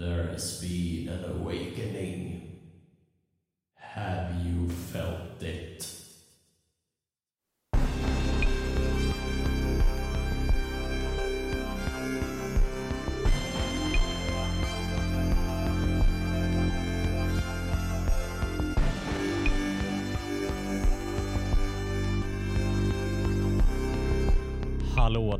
There has been an awakening.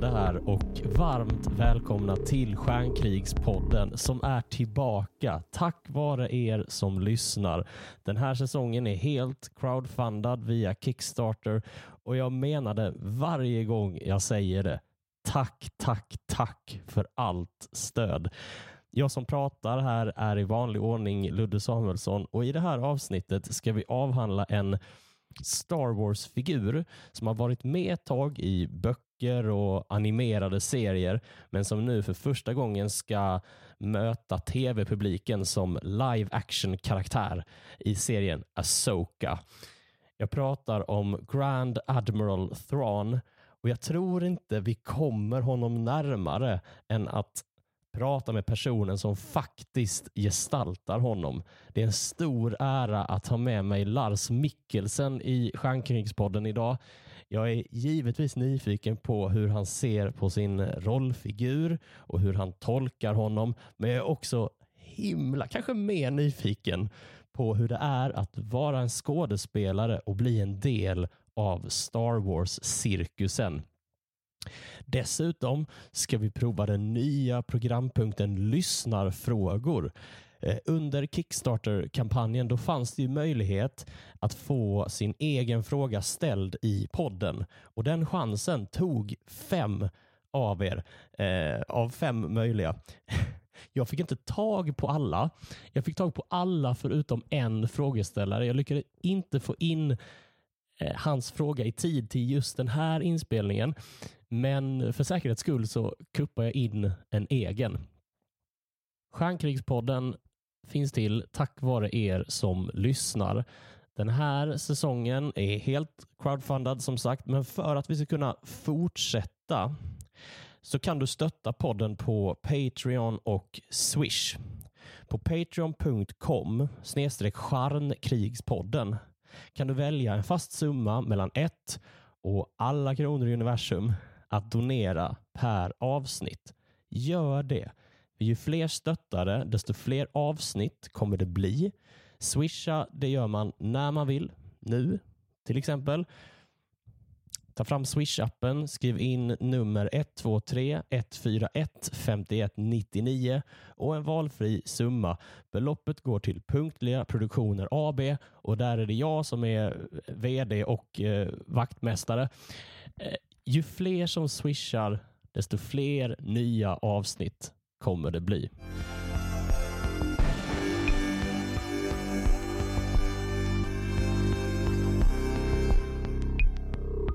Där och varmt välkomna till Stjärnkrigspodden som är tillbaka tack vare er som lyssnar. Den här säsongen är helt crowdfundad via Kickstarter och jag menar det varje gång jag säger det. Tack, tack, tack för allt stöd. Jag som pratar här är i vanlig ordning Ludde Samuelsson och i det här avsnittet ska vi avhandla en Star Wars-figur som har varit med ett tag i böcker och animerade serier men som nu för första gången ska möta tv-publiken som live action-karaktär i serien Asoka. Jag pratar om Grand Admiral Thrawn och jag tror inte vi kommer honom närmare än att prata med personen som faktiskt gestaltar honom. Det är en stor ära att ha med mig Lars Mikkelsen i Stjärnkrigspodden idag. Jag är givetvis nyfiken på hur han ser på sin rollfigur och hur han tolkar honom, men jag är också himla, kanske mer nyfiken på hur det är att vara en skådespelare och bli en del av Star Wars-cirkusen. Dessutom ska vi prova den nya programpunkten Lyssnarfrågor. Eh, under Kickstarter-kampanjen då fanns det ju möjlighet att få sin egen fråga ställd i podden och den chansen tog fem av er, eh, av fem möjliga. Jag fick inte tag på alla. Jag fick tag på alla förutom en frågeställare. Jag lyckades inte få in eh, hans fråga i tid till just den här inspelningen. Men för säkerhets skull så kuppar jag in en egen. Stjärnkrigspodden finns till tack vare er som lyssnar. Den här säsongen är helt crowdfundad som sagt, men för att vi ska kunna fortsätta så kan du stötta podden på Patreon och Swish. På patreon.com snedstreck charnkrigspodden kan du välja en fast summa mellan 1 och alla kronor i universum att donera per avsnitt. Gör det. Ju fler stöttare, desto fler avsnitt kommer det bli. Swisha, det gör man när man vill. Nu, till exempel. Ta fram Swish-appen, skriv in nummer 123 141 5199 och en valfri summa. Beloppet går till Punktliga Produktioner AB och där är det jag som är vd och eh, vaktmästare. Eh, ju fler som swishar, desto fler nya avsnitt kommer det bli.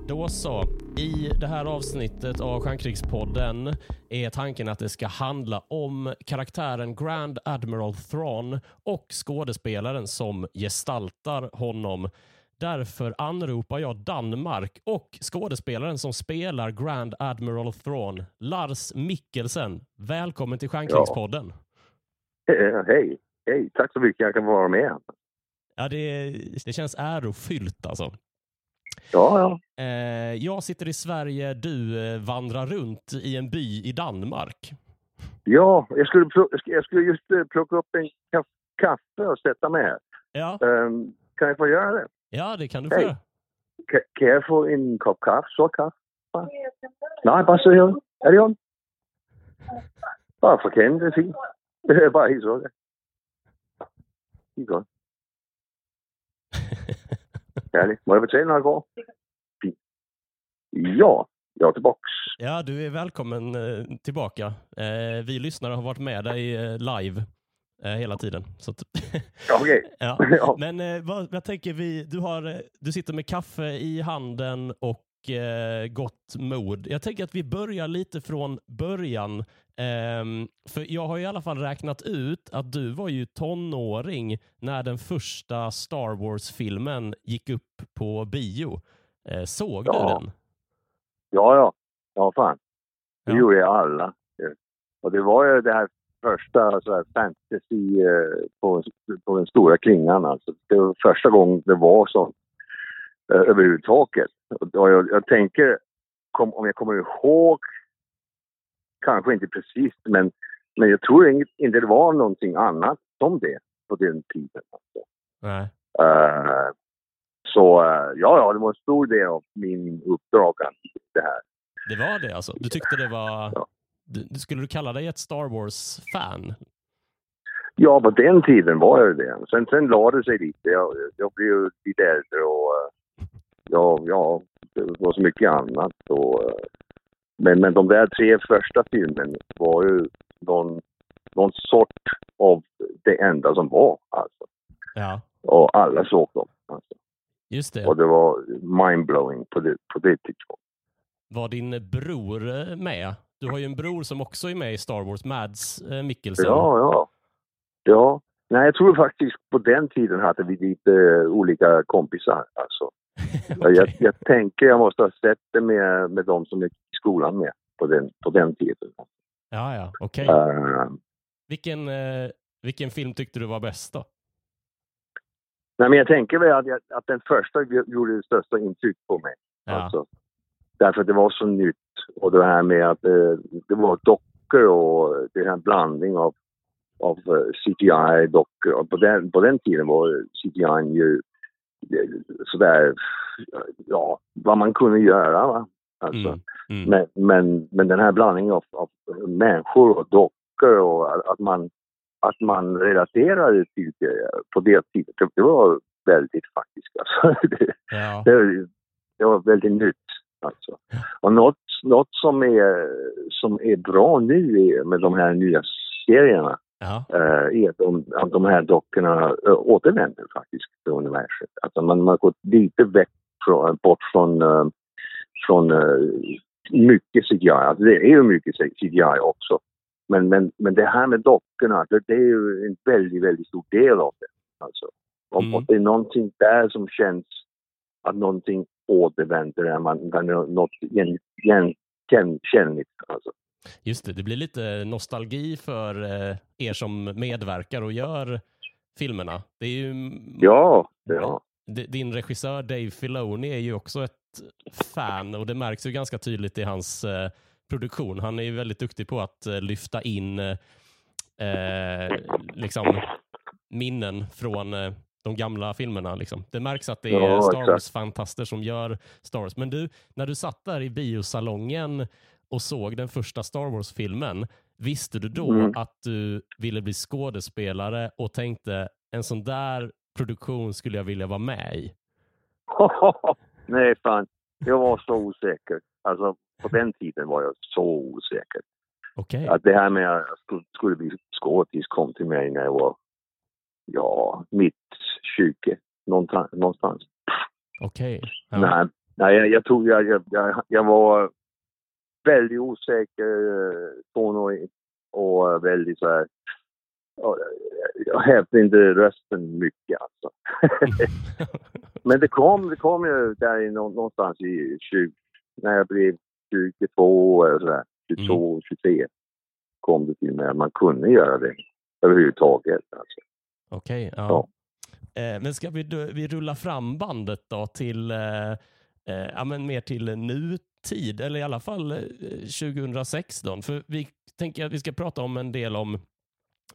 Då så. I det här avsnittet av Stjärnkrigspodden är tanken att det ska handla om karaktären Grand Admiral Thrawn och skådespelaren som gestaltar honom. Därför anropar jag Danmark och skådespelaren som spelar Grand Admiral Thrawn, Lars Mikkelsen. Välkommen till Stjärnkrigspodden. Eh, Hej, hej, tack så mycket jag kan vara med. Ja, det, det känns ärofyllt alltså. Ja, ja. Eh, jag sitter i Sverige, du eh, vandrar runt i en by i Danmark. Ja, jag skulle, jag skulle just plocka upp en kaff, kaffe och sätta mig här. Ja, Ehm, kan jag få göra det? Ja det kan du få göra. Kan, kan jag få en kopp kaffe? Svart kaffe? Bara? Nej, bara så här. Är det on? Bara för kendt, det är fint. Det är bara helt så. Det är godt. Härligt. Må jag betala när jag går? Ja, jag är tillbaks. Ja, du är välkommen eh, tillbaka. Eh, vi lyssnare har varit med dig eh, live hela tiden. Så att, Okej. ja. Men eh, vad, jag tänker, vi, du, har, eh, du sitter med kaffe i handen och eh, gott mod. Jag tänker att vi börjar lite från början. Ehm, för jag har i alla fall räknat ut att du var ju tonåring när den första Star Wars-filmen gick upp på bio. Eh, såg du Ja. den? Ja, ja. Ja, fan. Det Ja. gjorde jag alla. Och det var ju det här första så här, fantasy eh, på, på den stora klingan. Alltså. Det var första gången det var så eh, överhuvudtaget. Och jag, jag tänker, kom, om jag kommer ihåg, kanske inte precis, men, men jag tror inte, inte det var någonting annat som det på den tiden. Alltså. Nej. Eh, så eh, ja, ja, det var en stor del av min uppdrag det här. Det var det alltså? Du tyckte det var... Ja. Skulle du kalla dig ett Star Wars-fan? Ja, på den tiden var jag det. Sen, sen lade det sig lite. Jag, jag blev ju lite äldre och eh, ja, ja, det var så mycket annat. Och, eh, men, men de där tre första filmerna var ju någon, någon sort av det enda som var. Alltså. Ja, Och alla såg dem. Alltså. just det. Och det var mindblowing på det, på det tidspunkten. Var din bror eh, med? Du har ju en bror som också är med i Star Wars, Mads eh, Mikkelsen. Ja, ja. Ja. Nej, jag tror faktiskt på den tiden hade vi lite eh, olika kompisar. Alltså. Okej. jag, jag tänker jag måste ha sett det med, med de som gick i skolan med på den, på den tiden. Ja, ja, okej. Eh, Vilken, eh, vilken film tyckte du var bäst då? nej, men jag tänker väl att, jag, att den första gjorde det största intryck på mig. Ja, Alltså, därför att det var så nytt. Och det här med att eh, det var dockor och det här blandning av, av eh, CGI-dockor. Och på den, på den tiden var CGI ju eh, sådär, ja, vad man kunde göra. Va? Alltså, Mm, mm. men, men, men den här blandningen av, av människor och dockor och att- man, att man relaterade till det på det tiden, det, det var väldigt faktiskt. Alltså. Det, ja. det, det var väldigt nytt. Alltså. Och något, något som, är, som är bra nu med de här nya serierna ja. eh, är att de, att de här dockorna eh, återvänder faktiskt till universum. Alltså man, man har gått lite väck från, bort från, eh, från mycket CGI. Alltså det är ju mycket CGI också. Men, men, men det här med dockorna, det, det är ju en väldigt, väldigt stor del av det. Alltså. Om Mm. och det är någonting där som känns att någonting återvänder, man, är något igen- igenkännligt. Alltså. Just det, det blir lite nostalgi för eh, er som medverkar och gör filmerna. Det är ju, Ja, ja. Din regissör Dave Filoni är ju också ett fan och det märks ju ganska tydligt i hans eh, produktion. Han är ju väldigt duktig på att eh, lyfta in eh, liksom minnen från de gamla filmerna. Liksom. Det märks att det är Ja, Star. Wars-fantaster som gör Star Wars. Men du, när du satt där i biosalongen och såg den första Star Wars-filmen, visste du då Mm. att du ville bli skådespelare och tänkte en sån där produktion skulle jag vilja vara med i? Nej, fan. Jag var så osäker. Alltså, på den tiden var jag så osäker. Okej. Att det här med att jag skulle, skulle bli skådis kom till mig när jag var, ja, mitt 20. Någonstans. någonstans. Okej. Ja. Nej, nej jag, jag tror jag, jag, jag, jag var väldigt osäker tonåring och väldigt så här, ja, jag hävde inte rösten mycket alltså. Men det kom, det kom ju där i nå- någonstans i 20, när jag blev 22 eller sådär, 22, 23 kom det till mig att man kunde göra det överhuvudtaget. Alltså. Okej, ja. Ja. Eh, men ska vi, vi rulla fram bandet då till, eh, eh, ja, men mer till nutid, eller i alla fall eh, 2016? För vi tänker att vi ska prata om en del om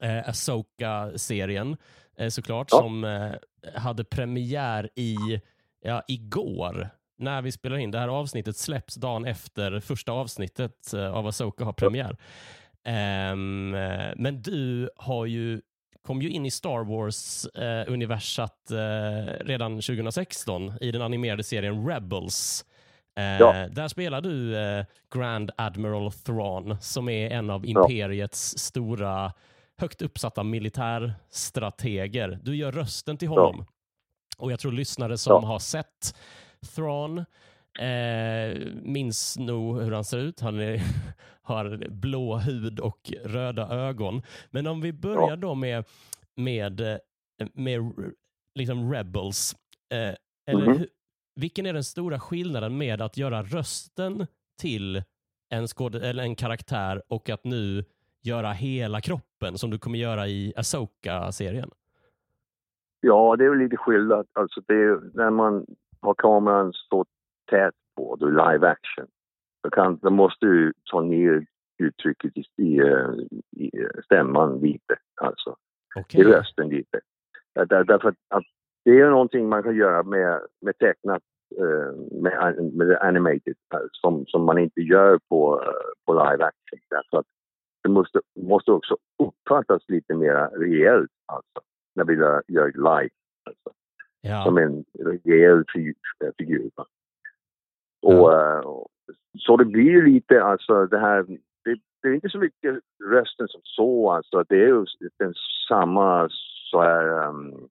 eh, Asoka-serien eh, såklart, Ja. som eh, hade premiär i, ja, igår när vi spelar in. Det här avsnittet släpps dagen efter första avsnittet eh, av Asoka har premiär. Eh, men du har ju kom ju in i Star Wars-universat eh, redan 2016 i den animerade serien Rebels. Eh, Ja. Där spelar du eh, Grand Admiral Thrawn som är en av imperiets stora högt uppsatta militärstrateger. Du gör rösten till honom. Och jag tror lyssnare som Ja. har sett Thrawn eh, minns nog hur han ser ut. Han är, har blå hud och röda ögon. Men om vi börjar Ja. då med, med, eh, med liksom Rebels. Eh, eller Mhm. hu- vilken är den stora skillnaden med att göra rösten till en, skåd- eller en karaktär och att nu göra hela kroppen som du kommer göra i Asoka-serien? Ja, det är väl lite skillnad. Alltså det är, när man har kameran så tät på, då live action, då måste du ta ner uttrycket i, i, i stämman lite, alltså Okej. i rösten lite. Där, där, därför att, det är någonting man kan göra med, med tecknat, eh, med, med animated, eh, som, som man inte gör på, eh, på live action. Därför att det måste, måste också uppfattas lite mer reellt, alltså, när vi gör, gör live. Alltså Ja. som en rejäl figur. och, eh, och, så det blir ju lite, alltså det här, det, det är inte så mycket rösten som så, alltså det är ju den samma så här um,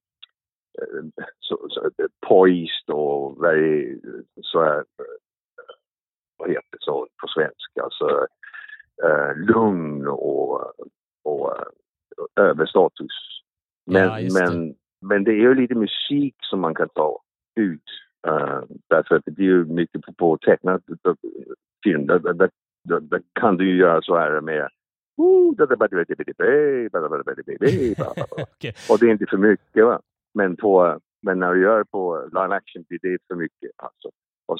så, så, poised och very, så här, eh, vad heter det så på svenska, alltså eh, lugn och, och uh, överstatus. Men, Ja, men, men det är ju lite musik som man kan ta ut. Uh, därför att det ju mycket på, på tecknad uh, film. Där, där, där, där, kan du ju göra så här med och det är inte för mycket. Va? Men, på, men när du gör på live action blir det för mycket. Alltså. Och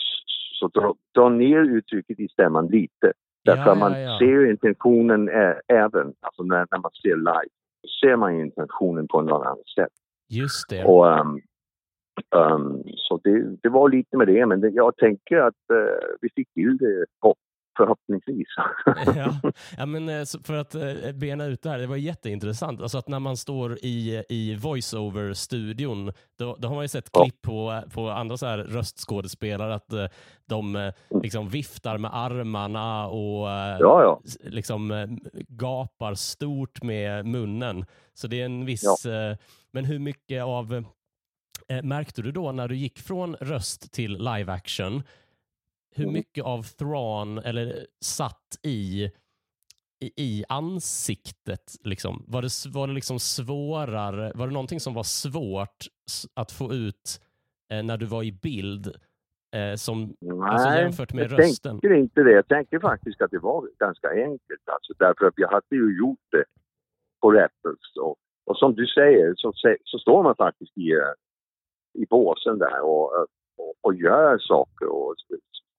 så dra, dra ner uttrycket i stämman lite. Därför Ja, man ja, ja. ser intentionen ä, även, alltså när, när man ser live, ser man intentionen på något annat sätt. Just det. Och, ehm, ehm, så det, det var lite med det, men det, jag tänker att eh, vi fick till det hopp, förhoppningsvis. ja. ja, men eh, för att eh, bena ut det här, det var jätteintressant. Alltså att när man står i, i voiceover-studion, då, då har man ju sett Ja. klipp på, på andra så här röstskådespelare, att de eh, liksom viftar med armarna och ja, ja. liksom gapar stort med munnen. Så det är en viss... Men hur mycket av... eh, Märkte du då när du gick från röst till live action, hur Mm. mycket av Thrawn eller satt i, i, i ansiktet? Liksom? Var, det, var det liksom svårare? Var det någonting som var svårt att få ut eh, när du var i bild? Eh, som, alltså Nej, jämfört med jag rösten? tänker inte det. Jag tänker faktiskt att det var ganska enkelt. Alltså, därför att jag hade ju gjort det på Rebels. Och, och som du säger så, så står man faktiskt i, eh, i båsen där och, och, och gör saker. Och,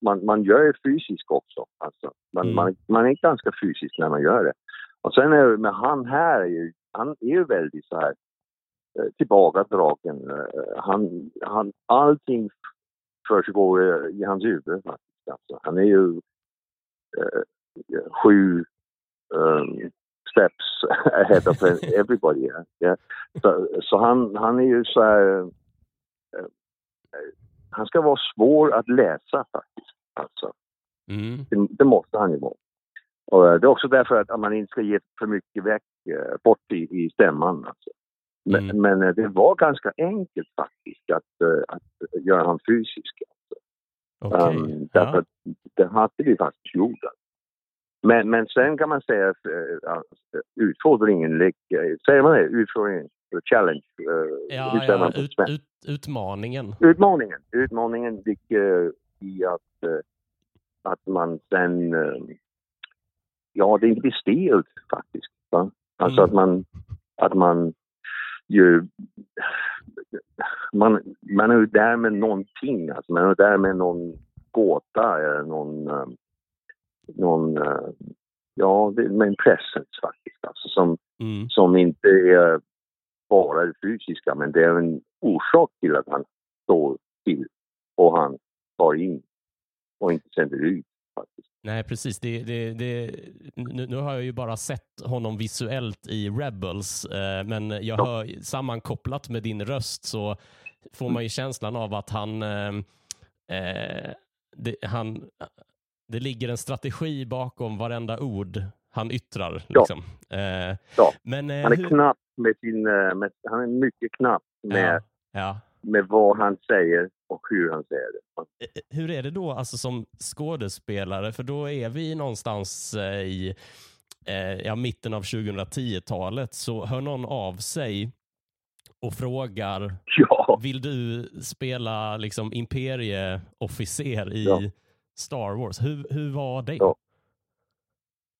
man, man gör det fysiskt också. Alltså, man, Mm. man, man är ganska fysisk när man gör det. Och sen är med han här, är ju, han är ju väldigt så här eh, tillbakadragen. Eh, Han, han, allting försiggår i- i hans huvud faktiskt. Alltså, han är ju eh, sju um, steps ahead of everybody. Yeah. Så, så han, han är ju så här... han ska vara svår att läsa faktiskt. Alltså, Mm. det, det måste han ju vara. Och eh, det är också därför att man inte ska ge för mycket väck, eh, bort i, i stämman. Alltså. Men, Mm. men eh, det var ganska enkelt faktiskt att, att göra han fysisk. Okej. Um, därför ja. att det hade vi faktiskt gjort. Men, men sen kan man säga att uh, utfordringen säger man det? Utfordringen, challenge, eh, Ja, ja, ut, ut, utmaningen. Utmaningen, utmaningen ligger i att, eh, att man sen, eh, ja det inte blir stelt faktiskt. Va? Alltså Mm. att man, att man ju, man, man är ju där med någonting, alltså man är där med någon gåta eller någon, eh, någon eh, ja, med en presence faktiskt, alltså som, Mm. som inte är bara det fysiska, men det är en orsak till att han står still och han tar in och inte sänder ut. Faktiskt. Nej, precis. Det, det, det, nu, nu har jag ju bara sett honom visuellt i Rebels, eh, men jag Ja. hör sammankopplat med din röst så får man ju känslan av att han, eh, eh, det, han, det ligger en strategi bakom varenda ord han yttrar. Ja. Liksom. Eh, Ja. Men, eh, Han är hur- knapp med sin, eh, med, han är mycket knapp med, Ja, ja. med vad han säger och hur han säger det. Eh, Hur är det då alltså som skådespelare? För då är vi någonstans eh, i eh, ja, mitten av 2010-talet så hör någon av sig och frågar Ja, vill du spela liksom imperieofficer i Ja. Star Wars? Hur, hur var det? Ja.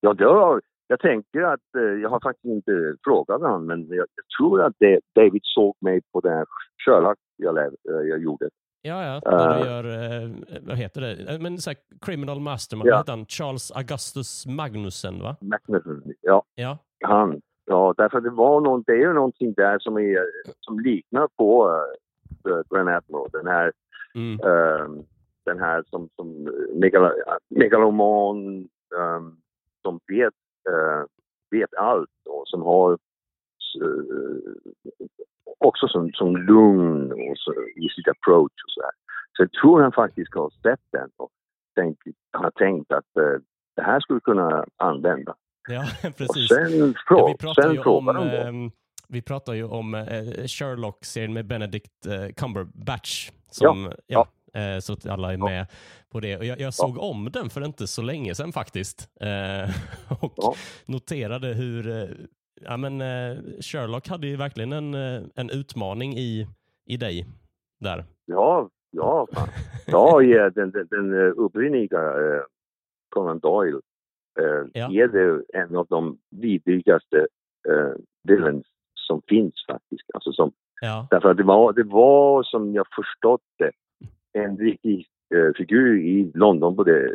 ja det, var, jag tänker att, eh, jag har faktiskt inte frågat honom, men jag, tror att det, David såg mig på den här Sherlock jag, eh, jag gjorde. Ja, ja, när du Eh. gör, eh, vad heter det, men så här, criminal mastermind, Ja. vad heter han? Charles Augustus Magnussen, va? Magnuson. Ja, Ja, han. Ja, därför det var någon, det är ju någonting där som, är, som liknar på uh, Grand Admiral. Den här, mm. eh, den här som, som megalo, megaloman, eh, som vet, eh, vet allt och som har eh, också som, som lugn och så, i sitt approach och så här. Så jag tror han faktiskt har sett den och tänkt, har tänkt att eh, det här skulle kunna använda. ja Och precis. sen, Ja, frå, vi pratar sen ju om, frågar de då. ehm, vi pratar ju om eh, Sherlock-serien med Benedict eh, Cumberbatch. Som, ja. eh, så att alla är Ja. med på det. Och jag, jag såg om den för inte så länge sedan faktiskt. Eh, och Ja. noterade hur eh, ja, men, eh, Sherlock hade ju verkligen en, eh, en utmaning i, i dig där. Ja, ja, fan. Ja, ja den, den, den eh, uppriktiga eh, Conan Doyle eh, Ja. är det en av de vidrigaste eh, villains som finns faktiskt. Alltså som, Ja, därför att det var, det var som jag förstått det en riktig eh, figur i London på, det,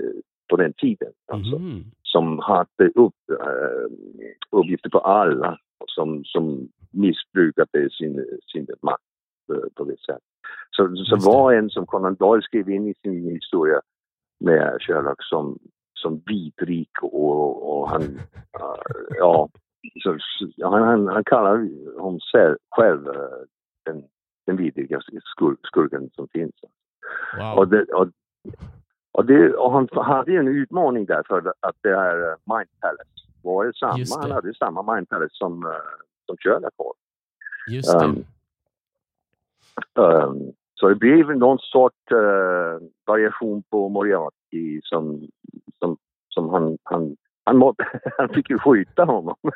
på den tiden. Alltså, Mhm. Som hade upp, eh, uppgifter på alla som, som missbrukade sin, sin makt eh, på det sättet. Så, så Just det. var en som Conan Doyle skrev in i sin historia med Sherlock som, som vidrig och, och han, eh, ja, så, han, han, han kallar honom själv, själv eh, den, den vidrigaste skur, skurken som finns. Wow. Och, det, och, och, det, och han hade ju en utmaning där för att det här eh, Mind Palace var det samma. Han hade samma Mind Palace som, uh, som Sherlock har. Just det. um, Um, så det blev någon sorts eh, variation på Moriarty som, som, som han, han, han, må, han fick ju skjuta honom.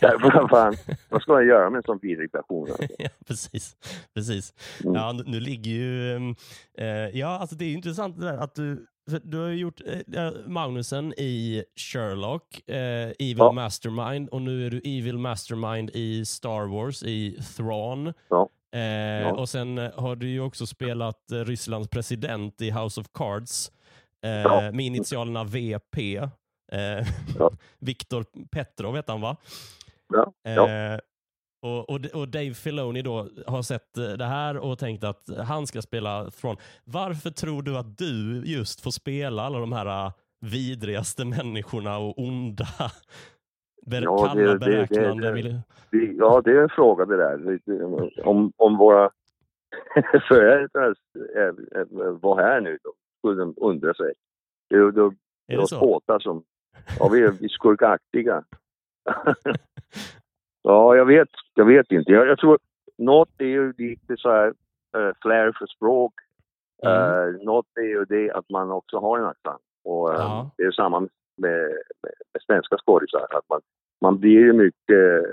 Därför fan, vad ska man göra med en sån vidrig person? Alltså? ja, precis. precis. Mm. Ja, nu, ligger ju... ehm, Eh, ja, alltså det är intressant det där att du... Du har gjort eh, Magnusen i Sherlock, eh, Evil Ja. Mastermind och nu är du Evil Mastermind i Star Wars, i Thrawn. Ja. Eh, Ja. Och sen eh, har du ju också spelat eh, Rysslands president i House of Cards eh, med initialerna VP. Eh, Ja. Viktor Petrov heter han va? Ja, ja. Eh, och, och, och Dave Filoni då har sett eh, det här och tänkt att han ska spela Thrawn. Varför tror du att du just får spela alla de här eh, vidrigaste människorna och onda, ber, Ja, det- kalla, det- det- beräknande? det- vill- Det- Ja, det är en fråga det där. Det- Om, om våra föräldrar eh, var här nu, då skulle de undra sig. Det, då, Är det de så? som, ja vi är vi är skurkaktiga. ja, jag vet, jag vet inte. Jag, jag tror något är ju lite så här uh, flair för språk. Mm. Uh, något är ju det att man också har en accent. Och eh, Ja. det är samma med, med, med svenska skådisar. Att man, man blir ju mycket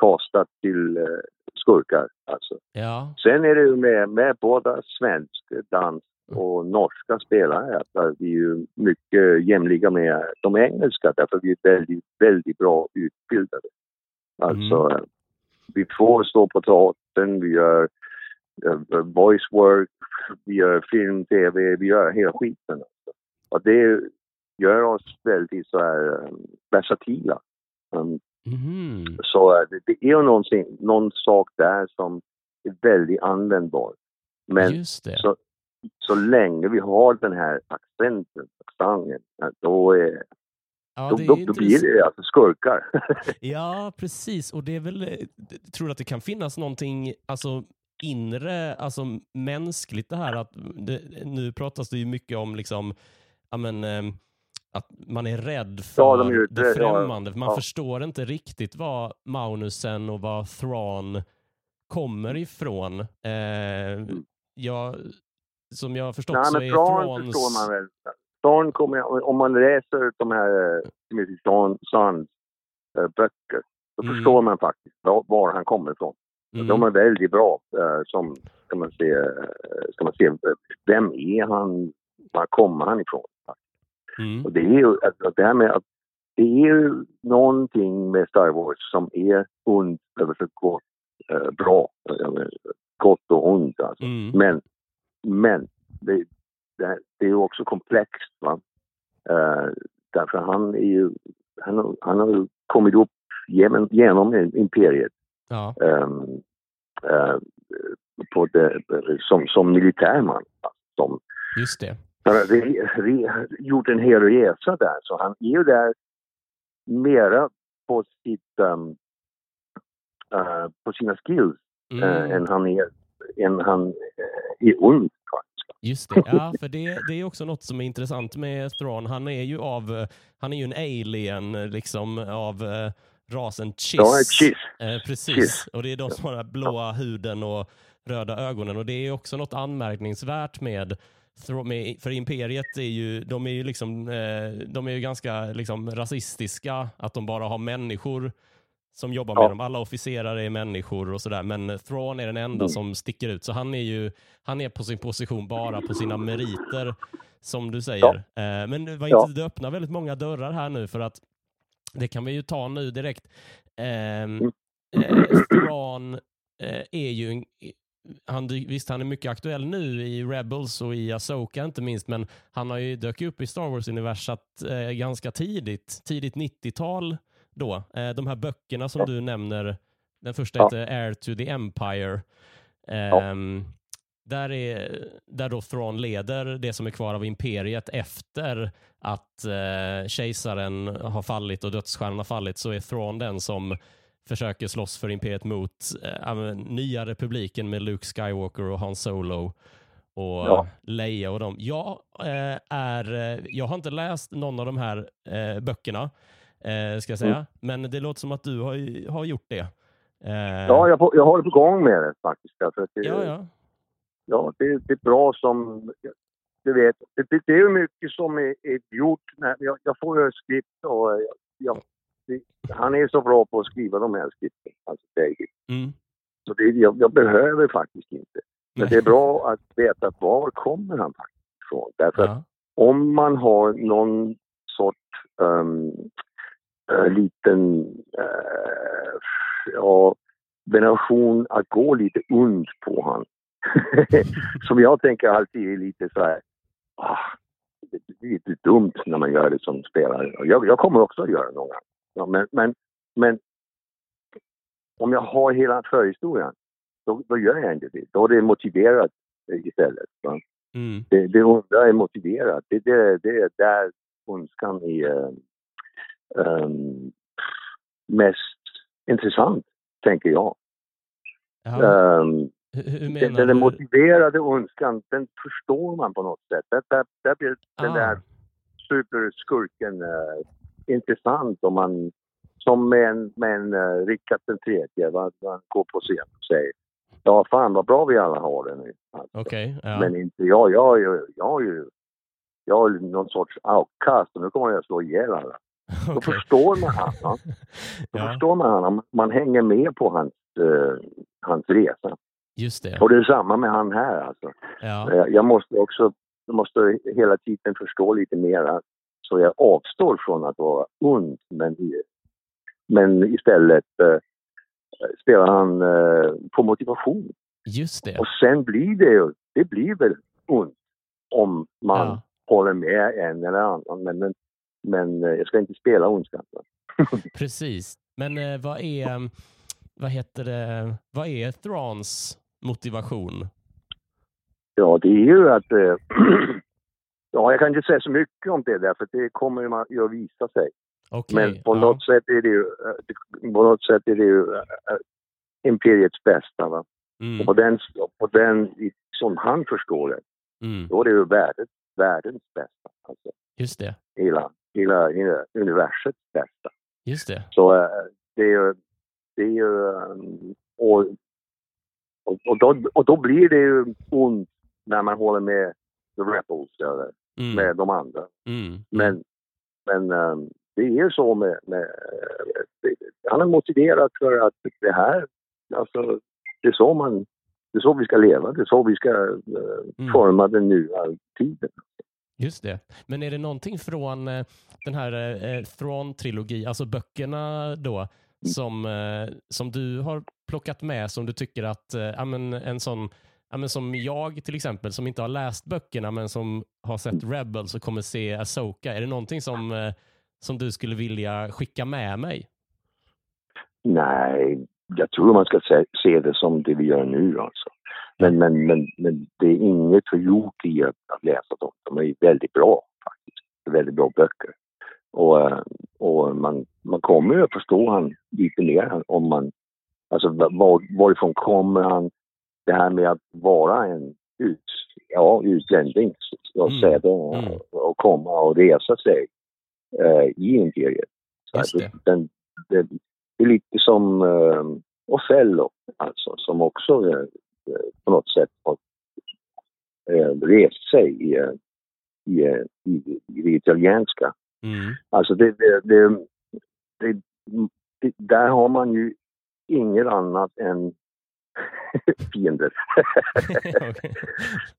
kastat till skurkar. Alltså. Ja, Sen är det ju med, med båda svensk dans och norska spelare att vi är ju mycket jämlika med de engelska därför vi är väldigt, väldigt bra utbildade. Alltså, vi får stå på teatern, vi gör eh, voice work, vi gör film, tv, vi gör hela skiten. Och det gör oss väldigt så här eh, versatila. Um, Mhm. så eh, det, är någonting, någon sak där som är väldigt användbar. Men just det. så, så länge vi har den här accenten, accenten, då, är, ja, då, då, då blir det alltså skurkar. Ja, precis. Och det är väl, eh, tror du att det kan finnas någonting alltså, inre, alltså mänskligt det här att, det, nu pratas det ju mycket om liksom, ja men, eh, att man är rädd för Ja, de är det rädda, ja. främmande. Man Ja. förstår inte riktigt var Magnusen och var Thrawn kommer ifrån. Eh, jag, som jag har förstått Nej, så men är Thrawn Thrawns... förstår man väl. Thrawn kommer, om man läser de här eh, Timothy Thrawn- Zahns eh, böcker, då Mm. förstår man faktiskt var, var han kommer ifrån. Mm. De är väldigt bra. eh, som ska man se, eh, ska man se, eh, vem är han? Var kommer han ifrån? Mm. Och det är ju det här med att det är ju någonting med Star Wars som är ont över för gott, eh, bra, eh, gott och ont alltså. Mm. Men, men det, det, det är ju också komplext. Va? Eh, därför han är ju, han, har- han har ju kommit upp genom, genom imperiet Ja. ehm, eh, på det, som, som militärman. Som, Just det. han har re, re, gjort en hel resa där, så han är ju där mera på, sitt, ehm, eh, på sina skills Mm. än han är, än han eh, är ond. faktiskt. Just det, ja, för det, det är också något som är intressant med Thrawn. Han är ju av, eh, han är ju en alien eh, liksom av eh, rasen Chiss. Ja, kiss. Eh, precis, Chiss. och det är de som har den här blåa huden och röda ögonen och det är också något anmärkningsvärt med för imperiet är ju, de är ju liksom, eh, de är ju ganska liksom rasistiska, att de bara har människor som jobbar med Ja. dem. Alla officerare är människor och sådär, men Thrawn är den enda Mm. som sticker ut. Så han är ju, han är på sin position bara på sina meriter, som du säger. Eh, men vad Ja. inte, det öppnar väldigt många dörrar här nu för att det kan vi ju ta nu direkt. Mm. eh, Thrawn eh, är ju en, han, visst, han är mycket aktuell nu i Rebels och i Asoka inte minst, men han har ju dök upp i Star Wars-universat eh, ganska tidigt, tidigt 90-tal då. Eh, de här böckerna som Ja. du nämner, den första Ja. heter Air to the Empire. Ehm, där, är, där då Thrawn leder det som är kvar av imperiet efter att eh, kejsaren har fallit och dödsstjärnan har fallit så är Thrawn den som försöker slåss för imperiet mot ja, men, nya republiken med Luke Skywalker och Han Solo och Ja. Leia och dem. Jag, eh, är, jag har inte läst någon av de här eh, böckerna, eh, ska jag säga, Mm. men det låter som att du har, har gjort det. Eh, Ja, jag, jag håller på gång med det faktiskt. Därför att det, ja, ja. ja, det, det är bra som... Du vet, det, det, är mycket som är, är gjort. När, jag, jag får skript och jag, jag, det, han är så bra på att skriva de här skripten, alltså David. Mm. Så det, jag, jag behöver faktiskt inte. Men det är bra att veta var kommer han faktiskt ifrån. Därför att Ja. om man har någon sorts um, äh, liten äh, ja, veneration att gå lite und på han. som jag tänker alltid är lite så här, ah, det är lite dumt när man gör det som spelare. Jag, jag kommer också att göra det någon gång. Ja, men, men, men om jag har hela förhistorien, då, då gör jag inte det. Då är det motiverat eh, istället. Va? Mm. Det, det onda är motiverat. Det, det, det är där ondskan är ehm, mest intressant, tänker jag. Hur den, den motiverade ondskan, den förstår man på något sätt. Där, där, där blir den Ah. där superskurken eh, intressant om man, som med en, med en uh, Rickard den tredje, va, man går på scen och säger Ja, fan vad bra vi alla har det nu. Alltså. Okej, ja. Men inte jag. Jag, är ju- jag, är ju, jag är någon sorts outcast och nu kommer jag att slå ihjäl alla. Då Okej. förstår man va? Då ja, förstår man han. Man hänger med på hans, eh, hans resa. just det. Och det är samma med han här alltså. Ja. Eh, Jag måste också jag måste hela tiden förstå lite mera så jag avstår från att vara ond. Men, men istället eh, spelar han eh, på motivation. Just det. Och sen blir det ju, det blir väl ont om man Ja. håller med en eller annan. Men, men, men eh, jag ska inte spela ondskan. Precis. Men eh, vad är, mm, vad heter det, vad är Thrawns motivation? Ja, det är ju att... Eh, ja, jag kan inte säga så mycket om det där, för det kommer ju att visa sig. Okej. Men på ja. något sätt är det ju, på något sätt är det ju imperiets bästa. Va? Mm. Och på den, på den, som han förstår det, Mm. då är det ju världens, världens bästa. Alltså Just det. hela, hela, hela universets bästa. Just det. Så eh, det är ju, det är ju, um, och, och, och, då, och då blir det ju ont när man håller med the rebels eller Mm. med de andra. Mm. Men, men um, det är ju så med, med eh, det, han är motiverad för att det här, alltså det är så man, det är så vi ska leva, det är så vi ska eh, Mm. forma den nya tiden. Just det. Men är det någonting från eh, den här eh, Thrawn-trilogi, alltså böckerna då, som, eh, som du har plockat med som du tycker att, eh, ja, men en sån, som jag till exempel, som inte har läst böckerna men som har sett Rebels och kommer se Asoka, är det någonting som, eh, som du skulle vilja skicka med mig? Nej, jag tror man ska se, se det som det vi gör nu alltså. Men, men, men, men det är inget förgjort i att, att läsa dem. De är väldigt bra faktiskt. Väldigt bra böcker. Och, eh, och man, man kommer ju att förstå han lite mer om man... Alltså var, varifrån kommer han? Det här med att vara en ut, ja, utlänning, så att Mm. säga, då, Mm. och komma och resa sig eh, i imperiet. Så det. Den, det, det är lite som eh, Othello, alltså, som också eh, på något sätt har eh, rest sig i, eh, i, eh, i, i det italienska. Mm. Alltså det, det, det, det, det, där har man ju inget annat än fiender.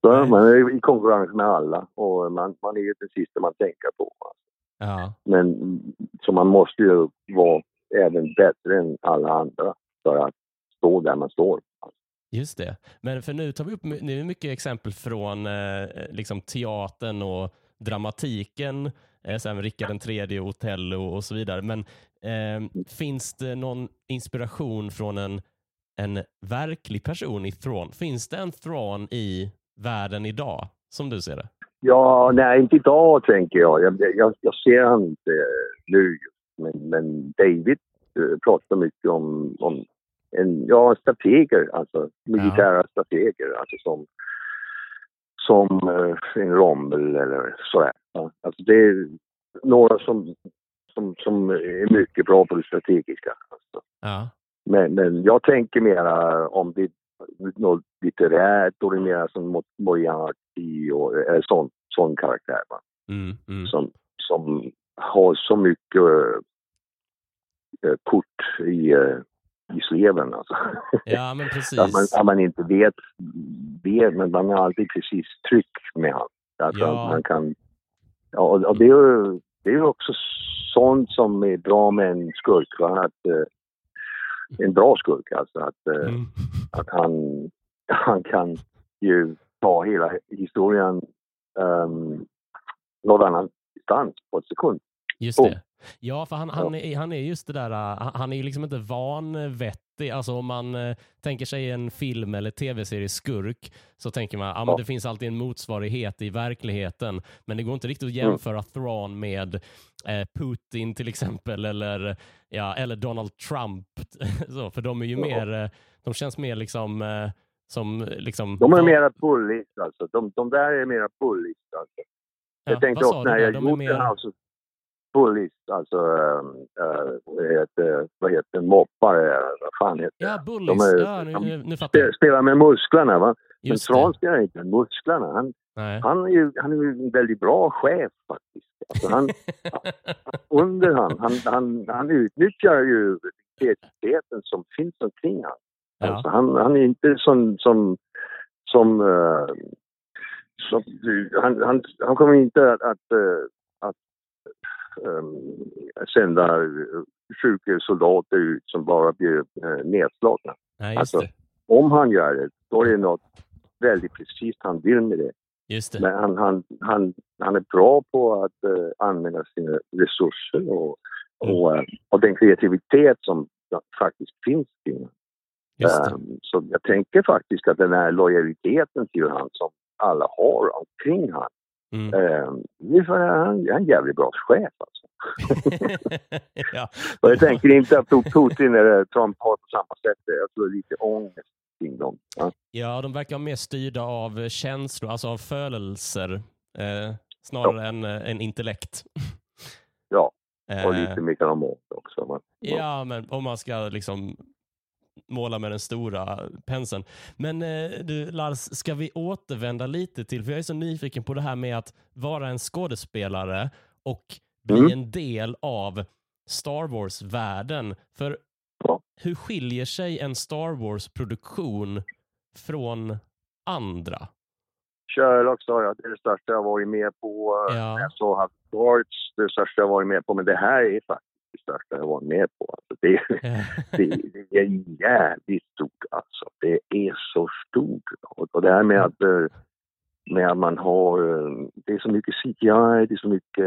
Så man är i konkurrens med alla och man, man är ju det sista man tänker på. Ja. Men så man måste ju vara även bättre än alla andra för att stå där man står. Just det. Men för nu tar vi upp nu är mycket exempel från eh, liksom teatern och dramatiken, eh, sen Rickard den tredje, Otello och så vidare. Men eh, finns det någon inspiration från en, en verklig person i Thrawn? Finns det en Thrawn i världen idag, som du ser det? Ja, nej, inte idag tänker jag. Jag, jag, jag ser han inte nu. Men, men David eh, pratar mycket om, om en, ja, strateger, alltså militära strateger, alltså som, som eh, en Rommel eller sådär. Ja. Alltså det är några som, som, som är mycket bra på det strategiska. Alltså. Ja. Men, men jag tänker mera om det är något litterärt och det är mera som Mo- Moriarty och eller sån, sån karaktär. Va? Mm, mm. Som, som har så mycket eh, kort i, eh, i sleven. Alltså. Ja, men att, man, precis. att man inte vet, vet, men man har alltid precis tryck med han. Alltså Ja. att man kan, ja, och, och det är ju det är också sånt som är bra med en skurk. Va? Att, eh, en bra skurk alltså. Att, eh, Mm. att han, han kan ju ta hela historien um, någon annan distans på ett sekund. Just det. Ja, för han, han, är, han är just det där, uh, han- är ju liksom inte vanvettig. Alltså om man eh, tänker sig en film eller tv-serie skurk så tänker man, ja men Ja. det finns alltid en motsvarighet i verkligheten. Men det går inte riktigt att Mm. jämföra Thrawn med eh, Putin till exempel eller, ja, eller Donald Trump. så, för de är ju Ja. mer, de känns mer liksom eh, som liksom... De är mera bullies alltså. De, de där är mera bullies alltså. ja, jag tänkte vad sa också när jag De är gjorde mer- den alltså uh, vad heter, vad heter moppare, vad fan heter Ja, bullies. är- ja, nu, de nu, nu fattar jag. Spe- Spelar med musklerna va? Men Just det. spelar inte musklerna. Han, Nej. han, är ju, han är ju en väldigt bra chef faktiskt. Alltså han, under han, han, han, han utnyttjar ju kreativiteten som finns omkring han. Ja. Alltså han, han är inte som, som, som, eh, som han, han, han kommer inte att, att, um, sända eh, sjuka soldater ut som bara blir uh, nedslagna. Just Alltså, det. Om han gör det, då är det något väldigt precis han vill med det. Det. Men han, han, han, han är bra på att eh, använda sina resurser och, och, eh, och den kreativitet som faktiskt finns kring honom. Ehm, Så jag tänker faktiskt att den här lojaliteten till han som alla har omkring han. Mm. för att han är en jävligt bra chef alltså. ja. Och jag tänker inte att Putin eller Trump har på samma sätt. Jag tror det är lite ångest kring dem. Ja. ja, de verkar mer styrda av känslor, alltså av födelser, eh, snarare än, eh, än intellekt. Ja, Eh, och lite Mikael också. va. Ja, men om man ska liksom måla med den stora penseln. Men eh, du Lars, ska vi återvända lite till, för jag är så nyfiken på det här med att vara en skådespelare och bli Mm. en del av Star Wars-världen. För hur skiljer sig en Star Wars-produktion från andra? Sherlock sa jag, det är det största jag varit med på. Ja. Jag såg Cards, det är det största jag varit med på. Men det här är faktiskt det största jag varit med på. Alltså, det, det, det är jävligt stort alltså. Det är så stort. Och, och det här med att, eh, med att man har, eh, det är så mycket CGI, det är så mycket,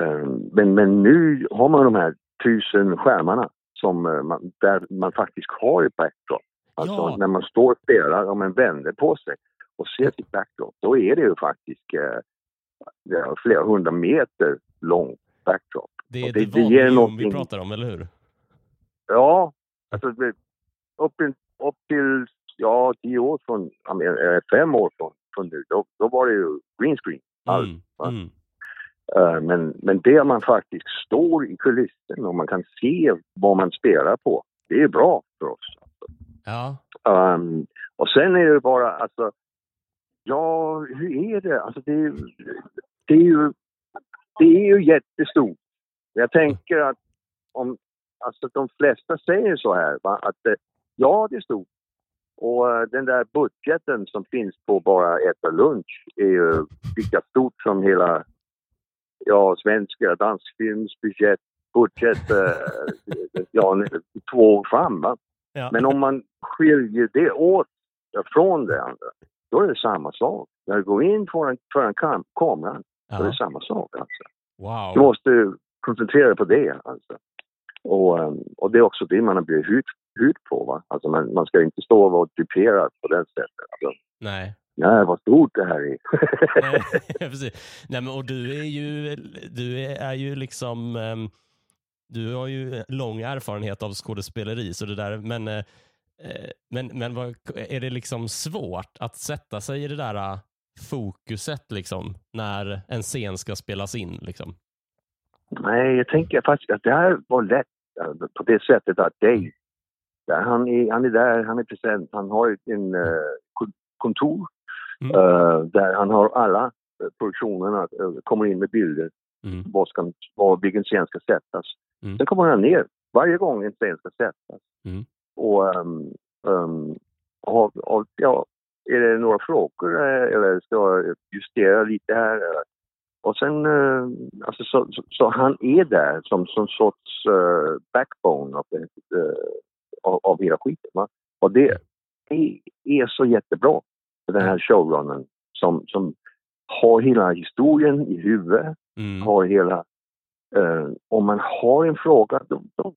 eh, men, men nu har man de här tusen skärmarna som man, där man faktiskt har ett backdrop. Alltså Ja. när man står och spelar, om man vänder på sig och ser sitt backdrop, då är det ju faktiskt eh, flera hundra meter lång backdrop. Det är det, det- ger vi någonting- pratar om, eller hur? Ja, alltså upp, in, upp till ja, tio år från, eh, fem år från, från nu, då, då var det ju green screen. Allt, Mm, mm. Eh, men, men det man faktiskt står i kulissen och man kan se vad man spelar på, det är bra för oss. Ja, Um, och sen är det bara, alltså, ja, hur är det? Alltså det, är det är ju, det är ju jättestort. Jag tänker att om, alltså de flesta säger så här, va? att eh, ja, det är stort. Och eh, den där budgeten som finns på bara äta lunch är ju lika stort som hela, ja, svenska dansfilmsbudget, budget, eh, ja, två år fram. Ja. Men om man skiljer det åt från det andra, då är det samma sak. När du går in för en, för en kam kamera, då är ja. det samma sak. Alltså. Wow. Du måste koncentrera dig på det. Alltså. Och, ehm, och det är också det man har blivit hud, hud på. Va? Alltså man, man ska inte stå och vara duperad på det sättet. Alltså, Nej. nej, vad stort det här är. Nej, precis. Nej, men, och du är ju, du är, ju liksom, ehm, du har ju lång erfarenhet av skådespeleri, så det där, men, eh, men, men vad, är det liksom svårt att sätta sig i det där eh, fokuset liksom, när en scen ska spelas in? Liksom? Nej, jag tänker faktiskt att det här var lätt eh, på det sättet att Dave, han, är, han är där, han är present, han har ett en, kon- kontor Mm. eh, där han har alla eh, produktionerna, eh, kommer in med bilder, Mm. vad ska, vad, vilken scen ska sättas. Mm. Sen kommer han ner varje gång en scen ska sättas. Mm. Och, um, um, och, och, ja, är det några frågor eller ska jag justera lite här? Eller? Och sen, eh, alltså, så, så, så han är där som, som sorts eh, backbone av, det, eh, av, av hela skiten. Va? Och det är, är så jättebra för den här showrunnen som, som har hela historien i huvudet, Mm. har hela... Eh, om man har en fråga, då, då,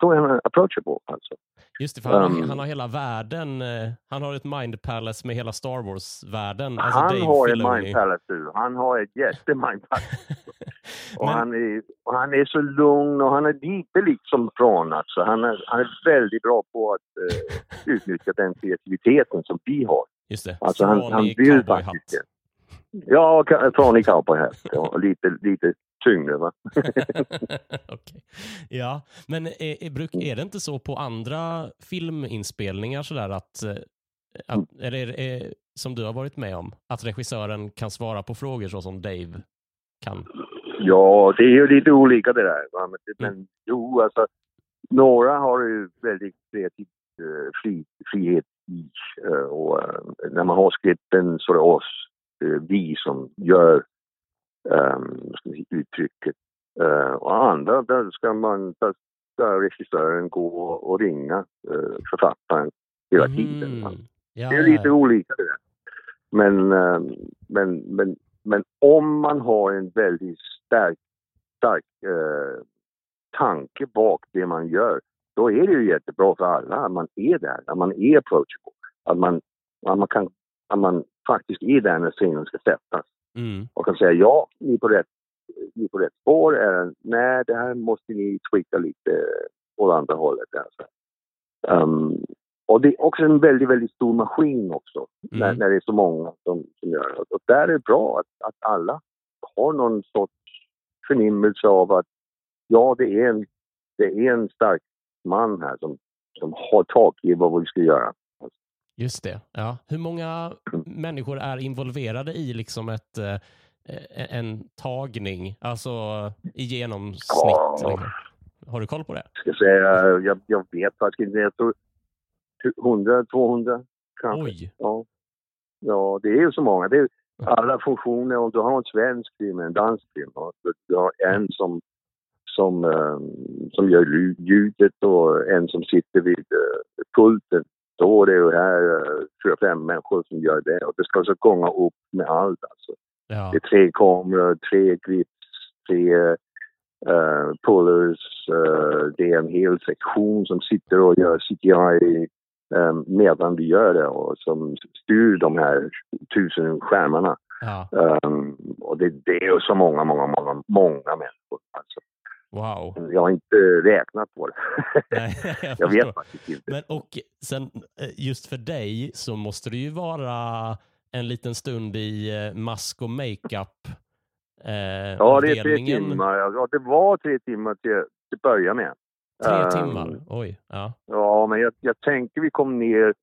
då är han approachable. Alltså. Just det, för han, Um, han har hela världen, eh, han har ett mind palace med hela Star Wars-världen. Alltså han Dave har Filoni. mind palace nu. Han har ett jätte mind palace. Och Men- han, är, och han är så lugn och han är lite liksom från alltså. Han är, han är väldigt bra på att eh, utnyttja den kreativiteten som vi har. Just det, Alltså han, han vill faktiskt. Ja, från i cowboyhatt. Och lite, lite tyngre va. Okej. Ja, men är, är, bruk, är det inte så på andra filminspelningar sådär att, eh, att eller är, är, som du har varit med om, att regissören kan svara på frågor så som Dave kan? Ja, det är ju lite olika det där. Va? Men, Mm. men jo, alltså några har ju väldigt kreativ eh, fri, frihet i. eh, och eh, när man har skripten så är det oss, eh, vi som gör um, uttrycket. Eh, och andra, där ska man, där ska regissören gå och ringa uh, författaren hela tiden. va? Mhm. Ja, Det är lite ja. olika det där. Men, eh, men, men, men om man har en väldigt stark, stark eh, tanke bak det man gör, då är det ju jättebra för alla att man är där, att man är approachable. Att man, att man, kan, att man faktiskt är där när scenen ska sättas Mm. och kan säga ja, ni är på rätt, ni är på rätt spår. Eller, Nej, det här måste ni tweaka lite åt andra hållet. Alltså. Um, och det är också en väldigt, väldigt stor maskin också, när, Mm. när det är så många som, som gör det. Och där är det bra att, att alla har någon sorts förnimmelse av att ja, det är en, det är en stark man här som, som har tag i vad vi ska göra. Just det. Ja. Hur många människor är involverade i liksom ett, eh, en tagning, alltså i genomsnitt? Ja. liksom? Har du koll på det? Ska säga, jag, jag vet faktiskt inte. Jag tror 100, 200 kanske. Oj, Ja. Ja, det är ju så många. Det är alla funktioner. Om du har en svensk film, en dansk film du har en som, som, eh, som gör lju- ljudet och en som sitter vid eh, pulten. Då är det ju här eh, fyra, fem människor som gör det och det ska så gånga upp med allt alltså. Ja. Det är tre kameror, tre grips, tre uh, pullers. eh, det är en hel sektion som sitter och gör CGI eh, medan vi gör det och som styr de här tusen skärmarna. ja. Um, och det, det är så många, många, många, många människor. Wow. jag har inte räknat på det. Nej, jag, jag vet faktiskt inte. Men och sen eh, just för dig så måste det ju vara en liten stund i eh, mask och makeup eh, Ja, det är tre timmar. Ja, det var tre timmar till, till börja med. Tre Um, timmar? Oj. Ja. Ja, men jag, jag tänkte vi kom ner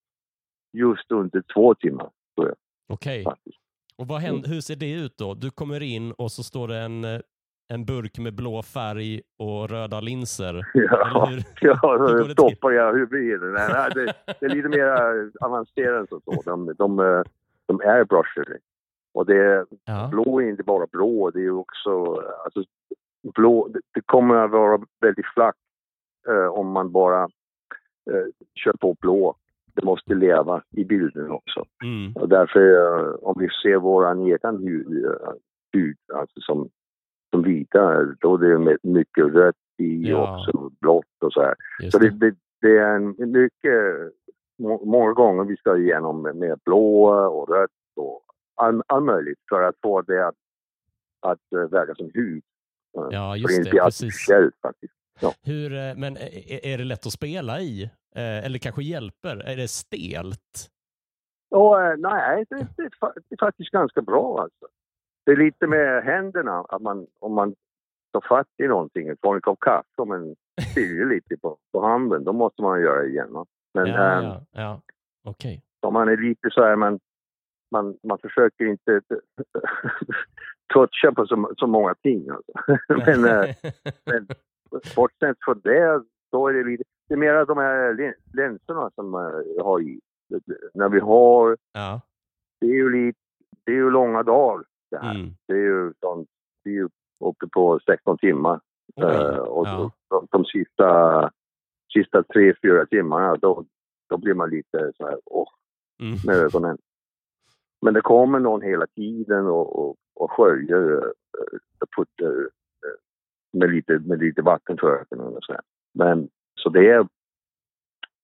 just under två timmar. Okej. faktiskt. Och vad händer, hur ser det ut då? Du kommer in och så står det en, eh, en burk med blå färg och röda linser. Ja, Eller hur? ja Hur så det stoppar jag. Nej, nej, det, det är lite mer avancerat än så. De, de, eh, de airbrushar. Och det, Ja. blå är inte bara blå, det är också... Alltså, blå, det, det kommer att vara väldigt flackt eh, om man bara eh, kör på blå. Det måste leva i bilden också. Mm. Och därför, eh, om vi ser vår egen hud, eh, hud alltså som, som vita, då är det med mycket rött i Ja. och också blått och så här. Just Så det, det. det, det är en mycket, må- många gånger vi ska igenom med, med blå och rött och all, all möjligt för att få det att, att eh, verka som hud. Eh, Ja, just inte det. är Precis. artificiellt faktiskt. Hur, eh, men är, är det lätt att spela i? Eller kanske hjälper? Är det stelt? Och, nej, det, det, är det är faktiskt ganska bra alltså. Det är lite med händerna, att man, om man tar fatt i någonting, får en kopp kaffe och man styr lite på, på handen, då måste man göra det igen. va. Men ja, ehm, ja, ja. Okej. om man är lite så här, man, man, man försöker inte toucha på så, så många ting. Alltså. men, eh, men bortsett från det, då är det lite, det är mer de här länserna som eh, jag har i. När vi har, ja. det är ju lite, det är ju långa dagar det här. Mm. Det är ju, sånt, det är ju uppe på 16 timmar. Oj. Eh, och ja. de, de sista, sista tre, fyra timmarna, då, då blir man lite så här, åh, Mm. med ögonen. Men det kommer någon hela tiden och, och, och sköljer uh, putter med, lite, med lite vatten för ögonen och så här. Men så det är,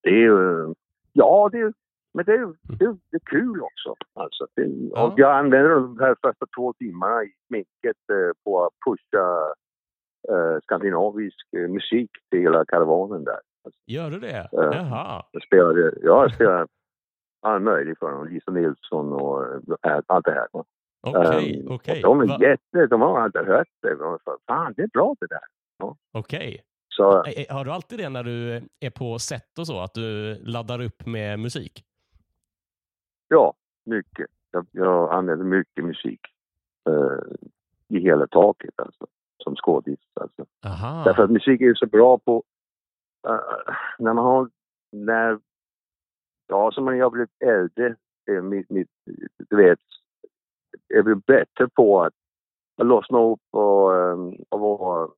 det är ja det är, men det är, det är, det är kul också. Alltså, det, Ja. och jag använder de här första två timmarna i sminket eh, på att pusha eh, skandinavisk eh, musik till hela karavanen där. Alltså, Gör du det? Ja. Jaha. jag spelade, ja, jag spelade all möjligt för dem. Lisa Nilsson och äh, allt det här. Okej, Ehm, okej. De är Va- jätte, de har inte hört det. De så, Fan, det är bra det där. Okej. Så Eh, eh, Har du alltid det när du är på set och så, att du laddar upp med musik? Ja, mycket. Jag, jag använder mycket musik eh, i hela taket alltså. Som skådis alltså. Aha. Därför att musik är ju så bra på... eh, när man har... När... Ja, som när jag blev äldre, eh, mitt, mitt, du vet, jag blev bättre på att, att lossna upp och, eh, och vara...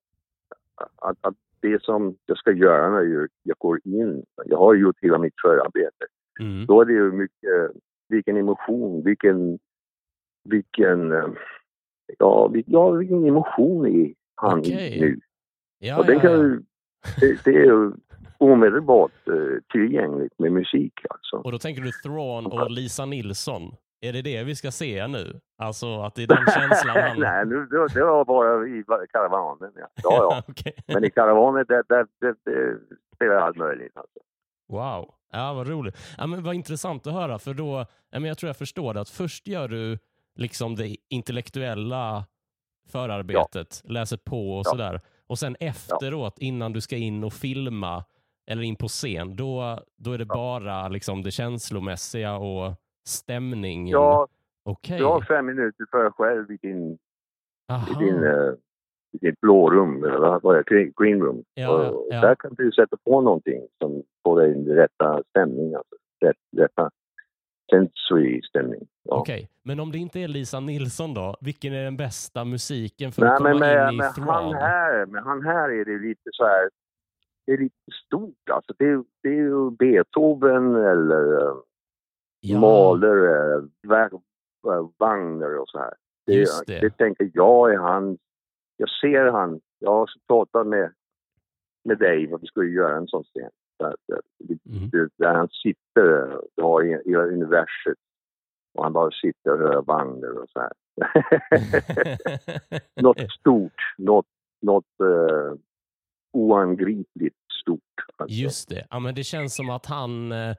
Att, att det som jag ska göra när jag, jag går in, jag har gjort hela mitt förarbete, Mm. då är det ju mycket, vilken emotion, vilken, vilken, eh, ja, ja vilken emotion i han Okej. nu. Ja, och den kan ja. det, det är omedelbart eh, tillgängligt med musik alltså. Och då tänker du Thrawn och Lisa Nilsson. Är det det vi ska se nu? Alltså att det är den känslan han... Nej, nu, det, det var bara i karavanen. Ja, ja. ja. Okej. Men i karavanen, där, där, där, där spelar jag allt möjligt. Alltså. Wow, ja, vad roligt. Ja, men vad intressant att höra, för då, ja, men jag tror jag förstår det, att först gör du liksom det intellektuella förarbetet, läser på och Ja. sådär. Och sen efteråt, innan du ska in och filma eller in på scen, då, då är det bara liksom det känslomässiga och stämningen. Ja, Okej. du har fem minuter för dig själv i din, i din, i ditt blå rum, eller vad är det, green- room. Ja, och ja. Där kan du sätta på någonting som får dig i rätta stämning, alltså rätt, rätta sensory stämning. Ja. Okej, men om det inte är Lisa Nilsson då, vilken är den bästa musiken för Nej, att komma men in i med Thrawn? han här, med han här är det lite så här, det är lite stort alltså. Det är, det är ju Beethoven eller Ja, Mahler, eh, Wagner och så här. Det, det. det tänker jag är han. Jag ser han. Jag har pratat med, med dig vad vi skulle göra en sån scen. Att, eh, Mm. Där han sitter, eh, du har i, i universet och han bara sitter och hör Wagner och så här. något stort, något, något uh, oangripligt stort. Alltså. Just det. Ja, men det känns som att han eh,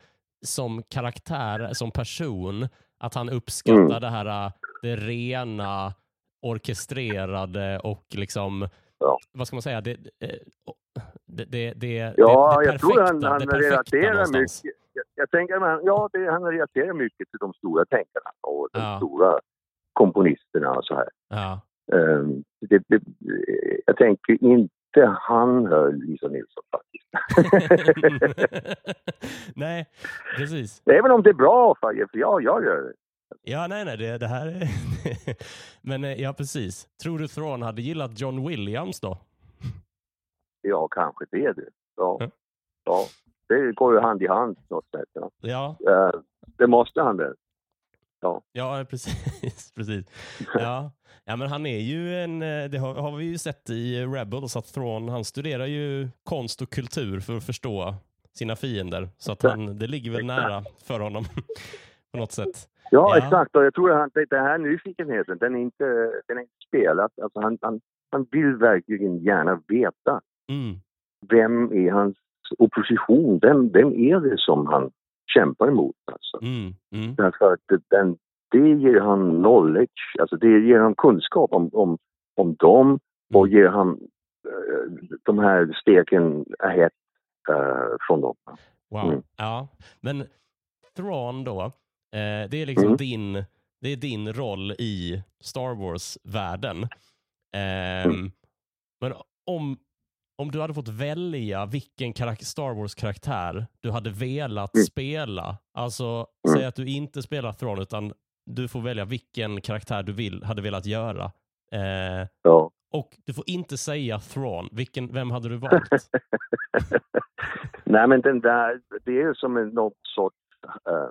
som karaktär, som person, att han uppskattar Mm. det här eh, det rena, orkestrerade och liksom, Ja. vad ska man säga, det, eh, det, det, det, Ja, det, det jag tror han, han relaterar någonstans. mycket. Jag, jag tänker, men, ja, det, han relaterar mycket till de stora tänkarna och de Ja. stora komponisterna och så här. Ja. Det, jag tänker inte han hör Lisa Nilsson faktiskt. nej, precis. Även om det är bra, för jag, jag gör det. Ja, nej, nej, det, det här är... Men eh, ja, precis. Tror du Thrawn hade gillat John Williams då? Ja, kanske det du. Ja. Ja. ja. Det går ju hand i hand på något sätt. Ja. Ja, Eh, det måste han det. ja precis. precis. Ja. ja, men han är ju en... eh, Det har, har vi ju sett i Rebels att Thrawn, han studerar ju konst och kultur för att förstå sina fiender. Så att han, det ligger väl nära för honom på något sätt. Ja, exakt. Och jag tror att det- den här nyfikenheten, den är inte, den är inte spelad. Alltså han, han, han vill verkligen gärna veta Mm. vem är hans opposition? Vem, vem är det som han kämpar emot? Alltså? Mm. Mm. Därför att den, det ger han knowledge, alltså det ger han kunskap om, om, om dem och ger han eh, de här stegen ahead eh, från dem. Wow. Mm. Ja, men Thrawn då, eh, det är liksom Mm. din, det är din roll i Star Wars-världen. Ehm, Mm. Men om, om du hade fått välja vilken Star Wars-karaktär du hade velat Mm. spela, alltså Mm. säg att du inte spelar Thrawn utan du får välja vilken karaktär du vill, hade velat göra. Eh, Ja. och du får inte säga Thrawn. Vilken, vem hade du valt? Nej, men den där, det är som en något sorts uh,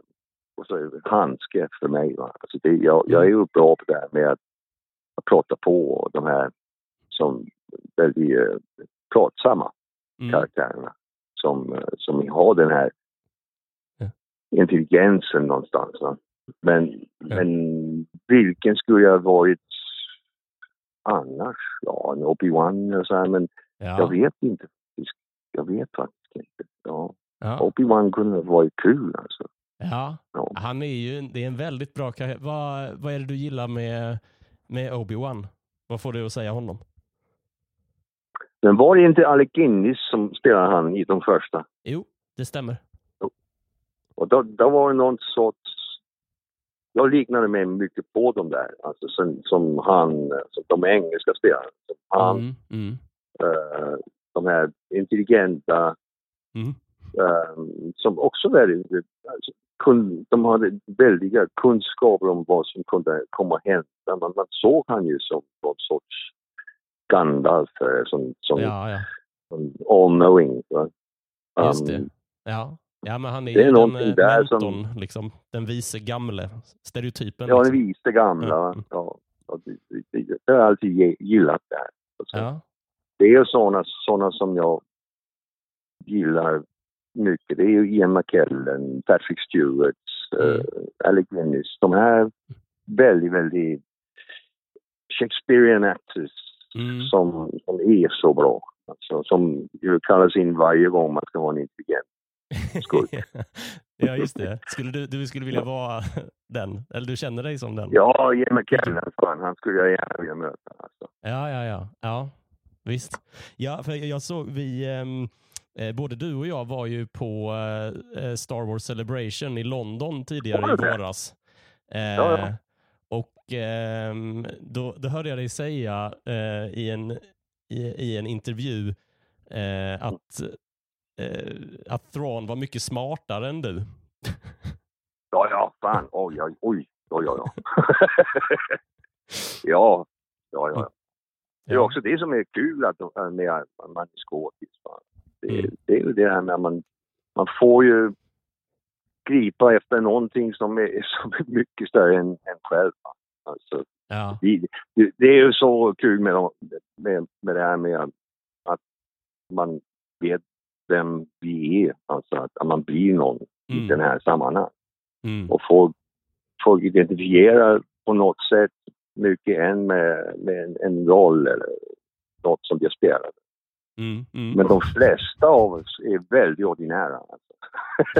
så, handske för mig. Va? Alltså det, jag, jag är ju bra på det här med att, att prata på och de här som väldigt uh, pratsamma Mm. karaktärerna som, eh, som har den här Ja. intelligensen någonstans. Va? Men, men vilken skulle jag varit annars? Ja, en Obi-Wan och så här, men jag Ja. vet inte. Jag vet faktiskt inte. Ja. Ja. Obi-Wan kunde ha varit kul alltså. Ja, Ja. han är ju det är en väldigt bra karaktär. Vad, vad är det du gillar med, med Obi-Wan? Vad får du att säga honom? Men var det inte Alec Guinness som spelade han i de första? Jo, det stämmer. Och då, då var det någon sorts... Jag liknade mig mycket på dem där. Alltså som, som han, som de engelska spelarna. Som han, Mm, mm, eh, de här intelligenta, mm. eh, som också väldigt... Alltså, kun, de hade väldiga kunskaper om vad som kunde komma att hända. Man, man såg han ju som någon sorts Gandalf, eh, som, som, Ja, ja. som all-knowing. va? Just det. Um, Ja. ja, men han är Det är den eh, där som- mentorn, liksom, den vise gamle stereotypen. Ja, den liksom. viste gamla. va? Mm. Ja, det, det, det, jag har alltid gillat det här. Alltså, ja. Det är sådana såna som jag gillar mycket. Det är ju Ian McKellen, Patrick Stewart, Mm. eh, Alec Guinness. De här väldigt, väldigt Shakespearean actors Mm. som, som är så bra. Alltså, som ju kallas in varje gång man ska ha en intelligent skurk. ja, just det. Skulle du, du skulle vilja vara den? Eller du känner dig som den? Ja, Ian McKellen, fan, han skulle jag gärna vilja möta. Alltså. Ja, ja, ja. ja visst. Ja, för jag såg vi, eh, både du och jag var ju på eh, Star Wars Celebration i London tidigare i våras. Eh, Ja, ja. Och ehm, då, då hörde jag dig säga eh, i, en, i, i en intervju eh, att, eh, att Thrawn var mycket smartare än du. Ja, ja, fan. Oj, oj, oj. oj, oj, ja, ja, ja. Det är också det som är kul att, med man är skådis. Det, Mm. det är ju det här med att man, man får ju gripa efter någonting som är, som är mycket större än, än själv. Alltså, Ja. det, det, är ju så kul med, de- med, med det här med att, man vet vem vi är. Alltså att, att man blir någon i Mm. den här sammanhanget. Mm. Och folk, folk identifierar på något sätt mycket än med, med en, en roll eller något som jag spelar. Mm. Mm. Men de flesta av oss är väldigt ordinära. Alltså.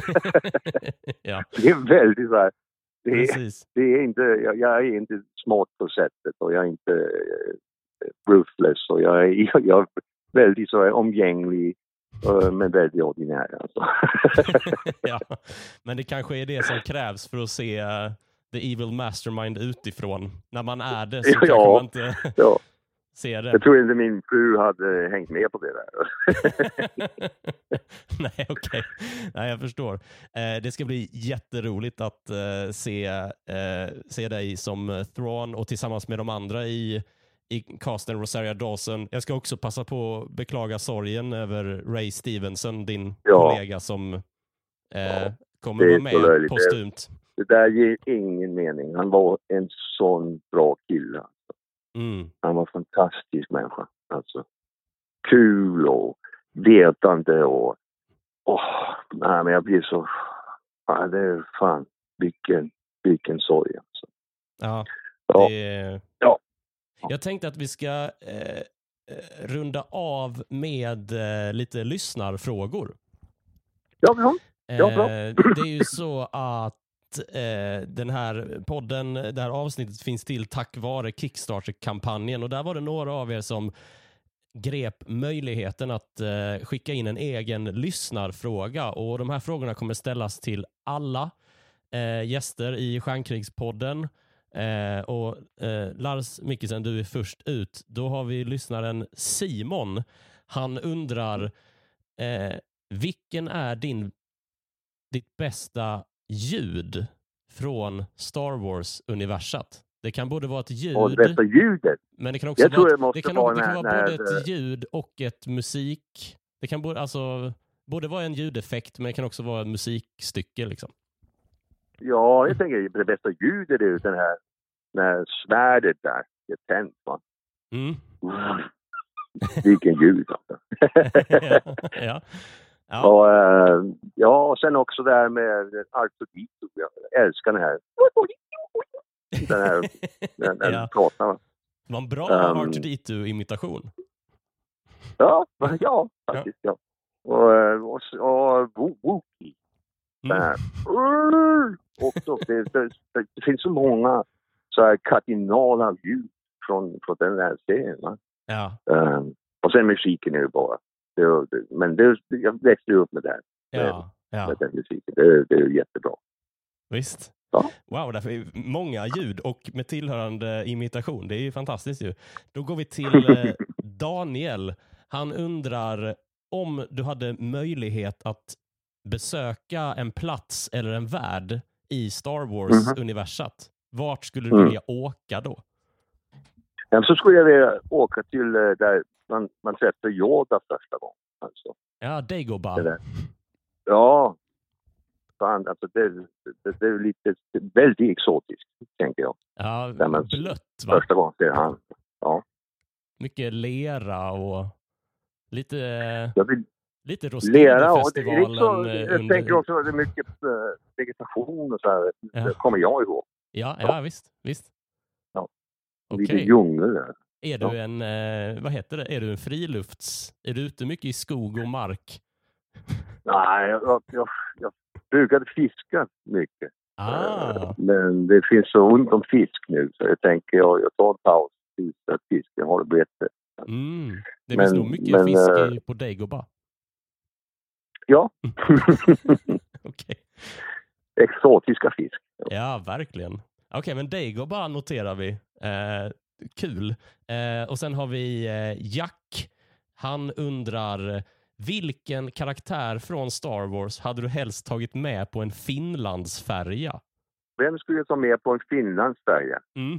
ja, Det är väldigt så här, det är, det är inte, jag, jag är inte smart på sättet och jag är inte eh, ruthless och jag är, jag är väldigt så här, omgänglig eh, men väldigt ordinär. Alltså. ja. Men det kanske är det som krävs för att se eh, the evil mastermind utifrån. När man är det så Ja. kanske man inte ja, ser det. jag tror inte min fru hade hängt med på det där. Nej, okej. Nej, jag förstår. Eh, det ska bli jätteroligt att eh, se, eh, se dig som Thrawn och tillsammans med de andra i, i casten Rosaria Dawson. Jag ska också passa på att beklaga sorgen över Ray Stevenson, din Ja. kollega som eh, Ja, kommer vara med löjligt. postumt. Det där ger ingen mening. Han var en sån bra kille. Mm. Han var en fantastisk människa. Alltså, kul och vetande och... Åh, nej, men jag blir så... Ja, det är fan, vilken, vilken sorg alltså. Ja, Ja. det, Ja. Jag tänkte att vi ska eh, eh, runda av med eh, lite lyssnarfrågor. Ja, ja. Ja, bra. Eh, det är ju så att eh, den här podden, det här avsnittet finns till tack vare Kickstarter-kampanjen och där var det några av er som grep möjligheten att eh, skicka in en egen lyssnarfråga och de här frågorna kommer ställas till alla eh, gäster i Stjärnkrigspodden. Eh, och eh, Lars Mikkelsen, du är först ut. Då har vi lyssnaren Simon. Han undrar eh, vilken är din ditt bästa ljud från Star Wars-universat? Det kan både vara ett ljud, Och det bästa ljudet. men det kan också Jag tror vara, det ett- måste det kan, vara det kan när- vara både när- ett ljud och ett musik. Det kan både, alltså, både vara en ljudeffekt, men det kan också vara ett musikstycke. Liksom. Ja, jag tänker det bästa ljudet är ju den här, när svärdet där är tänt. Va? Mm. Vilken ljud alltså. ja. Ja. Och, eh, ja, och sen också det här med Artudito. Jag älskar den här. Den här, den, den ja. Det var en bra Um, R2D2-imitation. Ja, ja, faktiskt ja. Och, eh, och, och Wo- Wookie. Mm. här. Också, det, det, det, det finns så många så här kardinala ljud från, från den här serien. Va? Ja. Um, och sen musiken är ju bara... Det, men det, jag växte ju upp med det, Ja. ja. med den musiken. Det, det är jättebra. Visst. Ja. Wow, därför är många ljud och med tillhörande imitation. Det är ju fantastiskt ju. Då går vi till eh, Daniel. Han undrar om du hade möjlighet att besöka en plats eller en värld i Star Wars-universat. Vart skulle du Mm. vilja åka då? Men så skulle jag vilja åka till eh, där man, man träffade Yoda första gången. Alltså. Ja, Dagobah. Ja. Fan, alltså det, det, det är lite väldigt exotiskt, tänker jag. Ja, Där man- blött va? Första gången ser han. Mycket lera och lite, Jag vill lite Roskildefestivalen. eh, jag under- tänker också att det är mycket eh, vegetation och så här. Ja. Det kommer jag ihåg. Ja, ja visst. visst. Okej. Lite djungel där. Är du Ja. en, eh, vad heter det, är du en frilufts... Är du ute mycket i skog och mark? Nej, jag, jag, jag, brukade fiska mycket. Ah, Eh, Men det finns så ont om fisk nu så jag tänker jag, jag tar en paus tills att fisken har det bättre. mm. Det finns nog mycket men, fisk i, på Dagobah. Ja, Okej. exotiska fisk. Ja, verkligen. Okej, men Dagobah noterar vi. Eh, kul. Eh, och sen har vi eh, Jack. Han undrar Vilken karaktär från Star Wars hade du helst tagit med på en Finlandsfärja? Vem skulle jag ta med på en Finlandsfärja? Mm.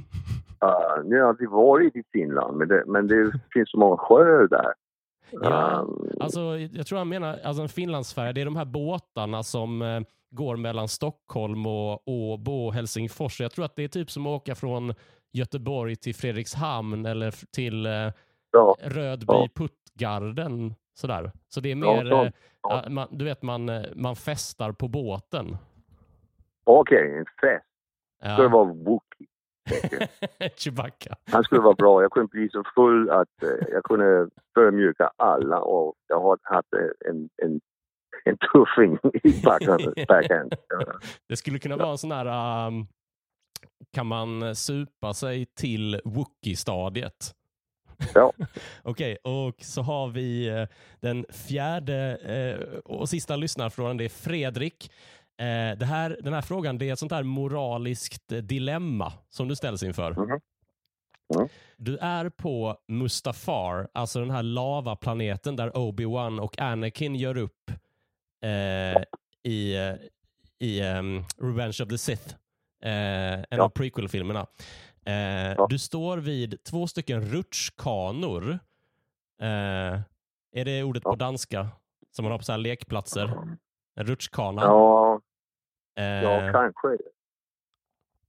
Uh, nu har aldrig varit i Finland, men det, men det finns så många sjöar där. Ja, Um, Alltså, jag tror han menar alltså en Finlandsfärja. Det är de här båtarna som eh, går mellan Stockholm och Åbo och Helsingfors. Jag tror att det är typ som att åka från Göteborg till Fredrikshamn eller till eh, ja, Rödby Ja. Puttgarden. Sådär. Så det är mer, ja, eh, ja. man, du vet, man, eh, man festar på båten. Okej, en fest. Ja. Skulle vara Wookie. Chewbacca. Han skulle vara bra. Jag kunde bli så full att eh, jag kunde förmjuka alla och jag har haft eh, en, en, en tuffing i backhand. backhand. Det skulle kunna vara en sån här, um, kan man supa sig till Wookie-stadiet? Ja. Okej, och så har vi eh, den fjärde eh, och sista lyssnarfrågan. Det är Fredrik. Eh, det här, den här frågan det är ett sånt här moraliskt eh, dilemma som du ställs inför. Mhm. Mm. Du är på Mustafar, alltså den här lavaplaneten där Obi-Wan och Anakin gör upp eh, i, eh, i ehm, Revenge of the Sith, eh, en Ja. av prequel-filmerna. Eh, Ja. Du står vid två stycken rutschkanor. Är det ordet på Ja. danska? Som man har på så här lekplatser. En rutschkana. Ja, Eh, ja, kanske.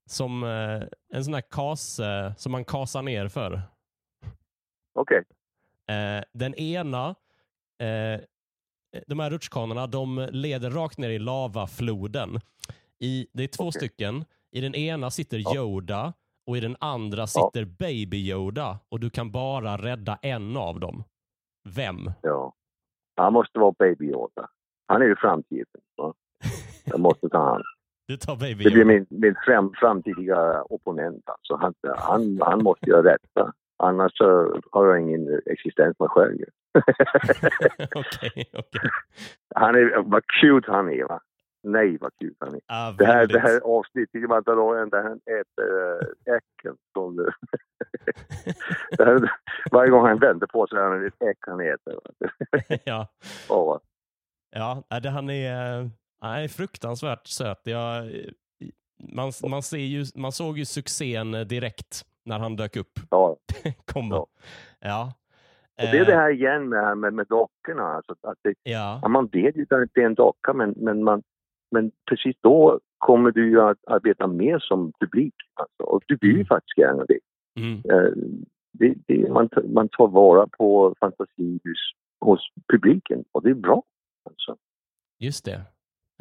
som eh, en sån här kase som man kasar ner för. Okej. Eh, den ena, eh, de här rutschkanorna, de leder rakt ner i lavafloden. I, det är två Okej. stycken. I den ena sitter Ja. Yoda och i den andra sitter Baby Yoda och du kan bara rädda en av dem. Vem? Ja. Han måste vara Baby Yoda. Han är ju framtiden. Va? Jag måste ta han. Du tar Baby Det blir min, min fram, framtida opponent. Alltså. Han, han, han måste göra rätta. Annars så har jag ingen existens med själv. Okej, okej. han är, vad cute han är va? Nej vad cute han är. Ah, Det här, det här avsnittet i Mandalorian där han äter äh, äcken. Som, det här, varje gång han vänder på sig är det ett äck han äter. va? ja. Åh, Ja, det, han är, är fruktansvärt söt. Jag, man, man, ser ju, man såg ju succén direkt när han dök upp. ja. Komma. Ja. Ja. Och det är det Eh, här igen med, med, med dockorna. Alltså att det, Ja, man vet ju att det är en docka men, men, man, men precis då kommer du ju att arbeta mer som publik. Alltså. Och du vill ju Mm. faktiskt gärna det. mm, Eh, det, det man, man tar vara på fantasi hos, hos publiken och det är bra. Alltså. just det.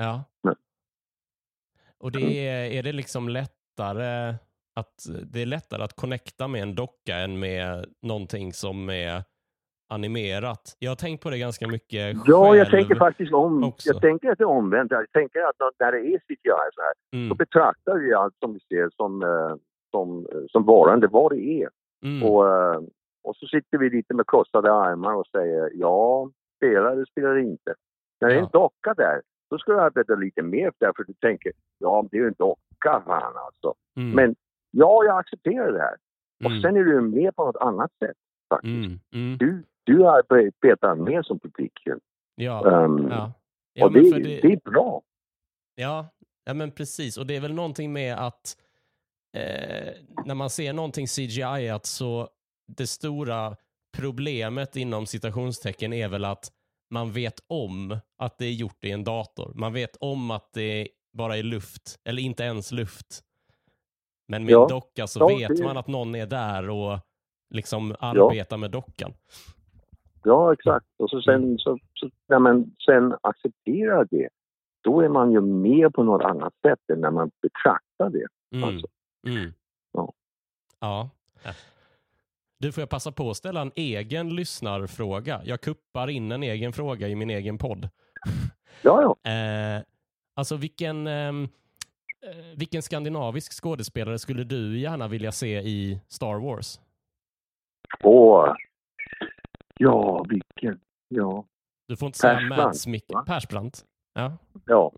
Ja. Nej. Och det är, är det liksom lättare att det är lättare att connecta med en docka än med någonting som är animerat. Jag har tänkt på det ganska mycket Ja, jag tänker faktiskt om. också. Jag tänker att det är omvänt. Jag tänker att när det är CGI så här, så Mm, betraktar vi allt som vi ser som, eh, som, eh, som varande vad det är. mm, Och, eh, och så sitter vi lite med krossade armar och säger ja, spelar eller spelar inte. När det är en docka där, då ska du arbeta lite mer därför du tänker ja, det är ju en docka fan alltså. mm, Men ja, jag accepterar det här. Och mm, sen är du med på något annat sätt faktiskt. mm, mm. Du, du arbetar mer som publiken. Ja, Um, ja. Ja, och det, för det... är bra. Ja, ja, men precis. Och det är väl någonting med att eh, när man ser någonting CGI att så det stora problemet inom citationstecken är väl att man vet om att det är gjort i en dator. Man vet om att det bara är luft, eller inte ens luft. Men med Ja. en docka så Ja, vet det- man att någon är där och liksom arbetar med dockan. Ja, exakt. Och så sen, så, så, när man sen accepterar det, då är man ju med på något annat sätt än när man betraktar det. Mm. Alltså. Mm. Ja. Ja. Du, får jag passa på att ställa en egen lyssnarfråga? Jag kuppar in en egen fråga i min egen podd. Ja, ja. Eh, alltså vilken, ehm, eh, vilken skandinavisk skådespelare skulle du gärna vilja se i Star Wars? Och, ja, vilken. Ja, Du får inte säga Persbrandt, Mads Mick... va? Persbrandt? Ja. ja.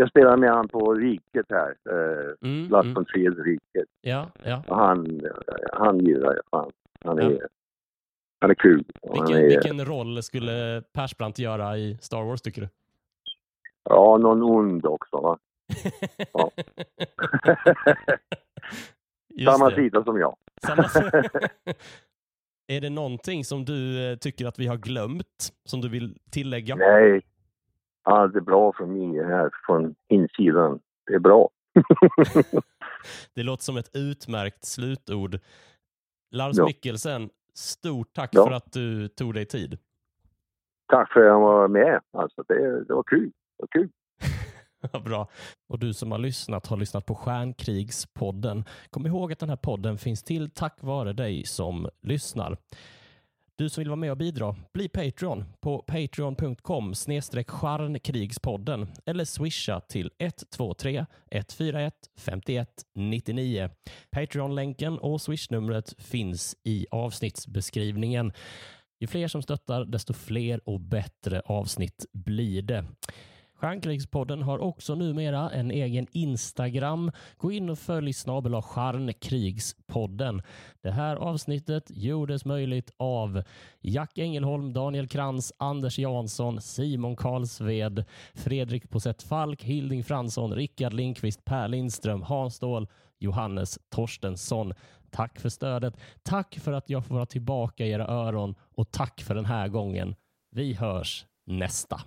Jag spelar med han på Riket här. Eh, Mm, Lars mm. von Triers Riket. Ja, ja. Och han, han gillar jag fan. Han är, Ja. Han är kul. Vilken, är, vilken roll skulle Persbrandt göra i Star Wars tycker du? Ja, någon ond också. Va? Ja. Samma det. sida som jag. Samma... är det någonting som du eh, tycker att vi har glömt, som du vill tillägga? Nej, allt är bra för mig här från insidan. Det är bra. Det låter som ett utmärkt slutord. Lars Ja. Mikkelsen, stort tack Ja. för att du tog dig tid. Tack för att jag var med. Alltså, det, det var kul. Det var kul. Bra. Och du som har lyssnat har lyssnat på Stjärnkrigspodden. Kom ihåg att den här podden finns till tack vare dig som lyssnar. Du som vill vara med och bidra, bli Patreon på patreon.com snedstreck eller swisha till 123 141 51 99. Patreon-länken och swishnumret finns i avsnittsbeskrivningen. Ju fler som stöttar, desto fler och bättre avsnitt blir det. Stjärnkrigspodden har också numera en egen Instagram. Gå in och följ snabel Stjärnkrigspodden. Det här avsnittet gjordes möjligt av Jack Engelholm, Daniel Krantz, Anders Jansson, Simon Karlsved, Fredrik Posett Falk, Hilding Fransson, Rickard Lindqvist, Per Lindström, Hans Ståhl, Johannes Torstensson. Tack för stödet. Tack för att jag får vara tillbaka i era öron och tack för den här gången. Vi hörs nästa.